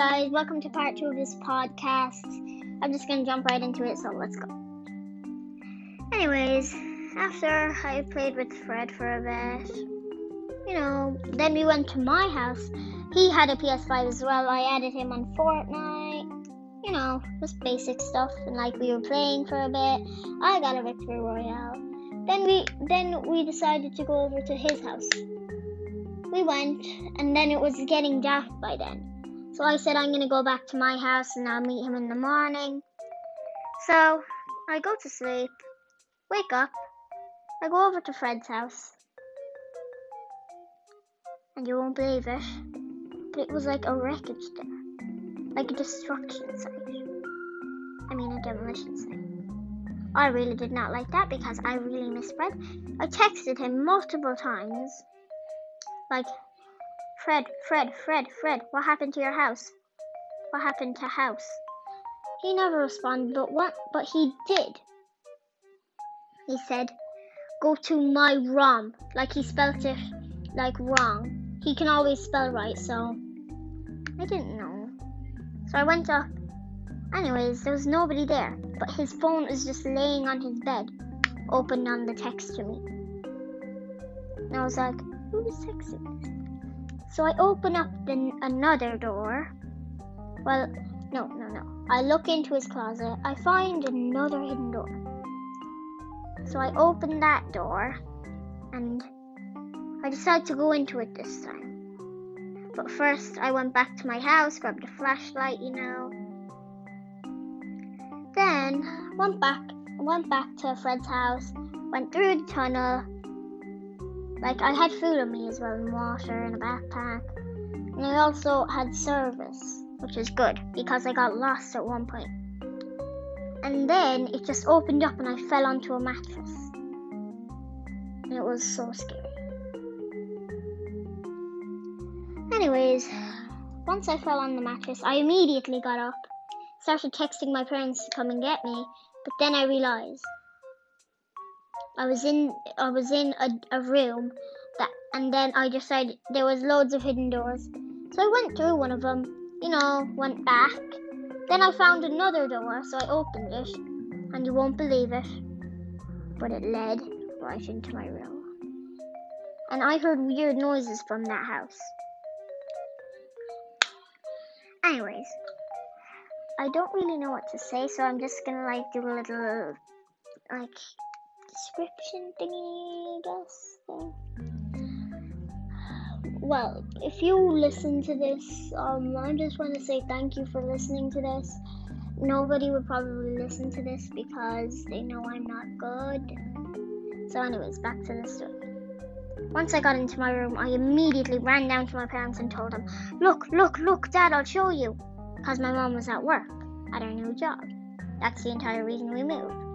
guys, welcome to part two of this podcast. I'm just gonna jump right into it, so let's go. Anyways, after I played with Fred for a bit, you know, then we went to my house. He had a PS5 as well. I added him on Fortnite. You know, just basic stuff, and like we were playing for a bit. I got a victory royale. Then we then we decided to go over to his house. We went, and then it was getting dark by then. So I said I'm gonna go back to my house and I'll meet him in the morning. So I go to sleep, wake up, I go over to Fred's house. And you won't believe it, but it was like a wreckage there. Like a destruction site. I mean a demolition site. I really did not like that because I really miss Fred. I texted him multiple times. Like, Fred, Fred, Fred, Fred, what happened to your house? What happened to house? He never responded, but what but he did. He said, Go to my room. Like he spelt it like wrong. He can always spell right, so I didn't know. So I went up. Anyways, there was nobody there, but his phone was just laying on his bed, open on the text to me. And I was like, who's texting? So I open up the, another door. Well, no, no, no. I look into his closet. I find another hidden door. So I open that door and I decide to go into it this time. But first, I went back to my house, grabbed a flashlight, you know. Then went back, went back to Fred's house, went through the tunnel, like I had food on me as well, and water and a backpack. And I also had service, which is good because I got lost at one point. And then it just opened up and I fell onto a mattress. And it was so scary. Anyways, once I fell on the mattress, I immediately got up, started texting my parents to come and get me, but then I realized I was in I was in a, a room that and then I decided there was loads of hidden doors. So I went through one of them, you know, went back. Then I found another door, so I opened it, and you won't believe it, but it led right into my room. And I heard weird noises from that house. Anyways, I don't really know what to say, so I'm just gonna like do a little like description thingy, I guess. Well, if you listen to this, um, I just want to say thank you for listening to this. Nobody would probably listen to this because they know I'm not good. So, anyways, back to the story. Once I got into my room, I immediately ran down to my parents and told them, Look, look, look, Dad, I'll show you. Because my mom was at work, at her new job. That's the entire reason we moved.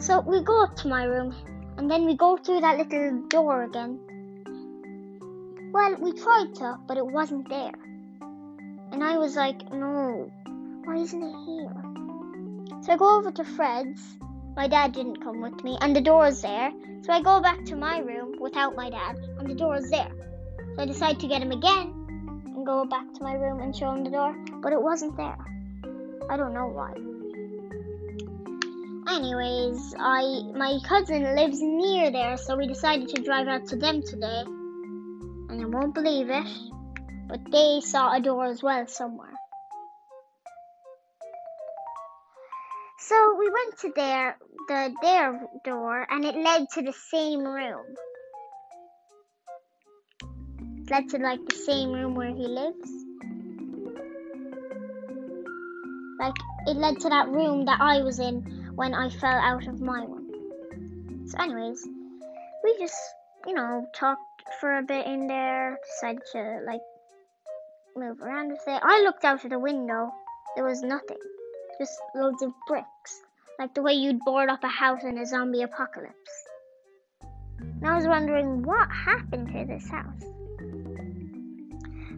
So we go up to my room and then we go through that little door again. Well, we tried to, but it wasn't there. And I was like, no, why isn't it here? So I go over to Fred's. My dad didn't come with me, and the door's there. So I go back to my room without my dad, and the door's there. So I decide to get him again and go back to my room and show him the door, but it wasn't there. I don't know why. Anyways, I my cousin lives near there, so we decided to drive out to them today. And you won't believe it, but they saw a door as well somewhere. So we went to their the their door and it led to the same room. It led to like the same room where he lives. Like it led to that room that I was in when I fell out of my one. So, anyways, we just, you know, talked for a bit in there, decided to, like, move around with it. I looked out of the window, there was nothing, just loads of bricks, like the way you'd board up a house in a zombie apocalypse. And I was wondering what happened to this house.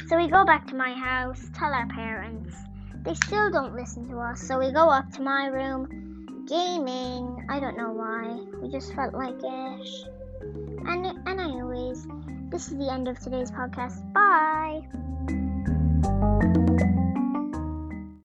So we go back to my house, tell our parents. They still don't listen to us, so we go up to my room gaming. I don't know why. We just felt like it. And and anyways, this is the end of today's podcast. Bye. Bye.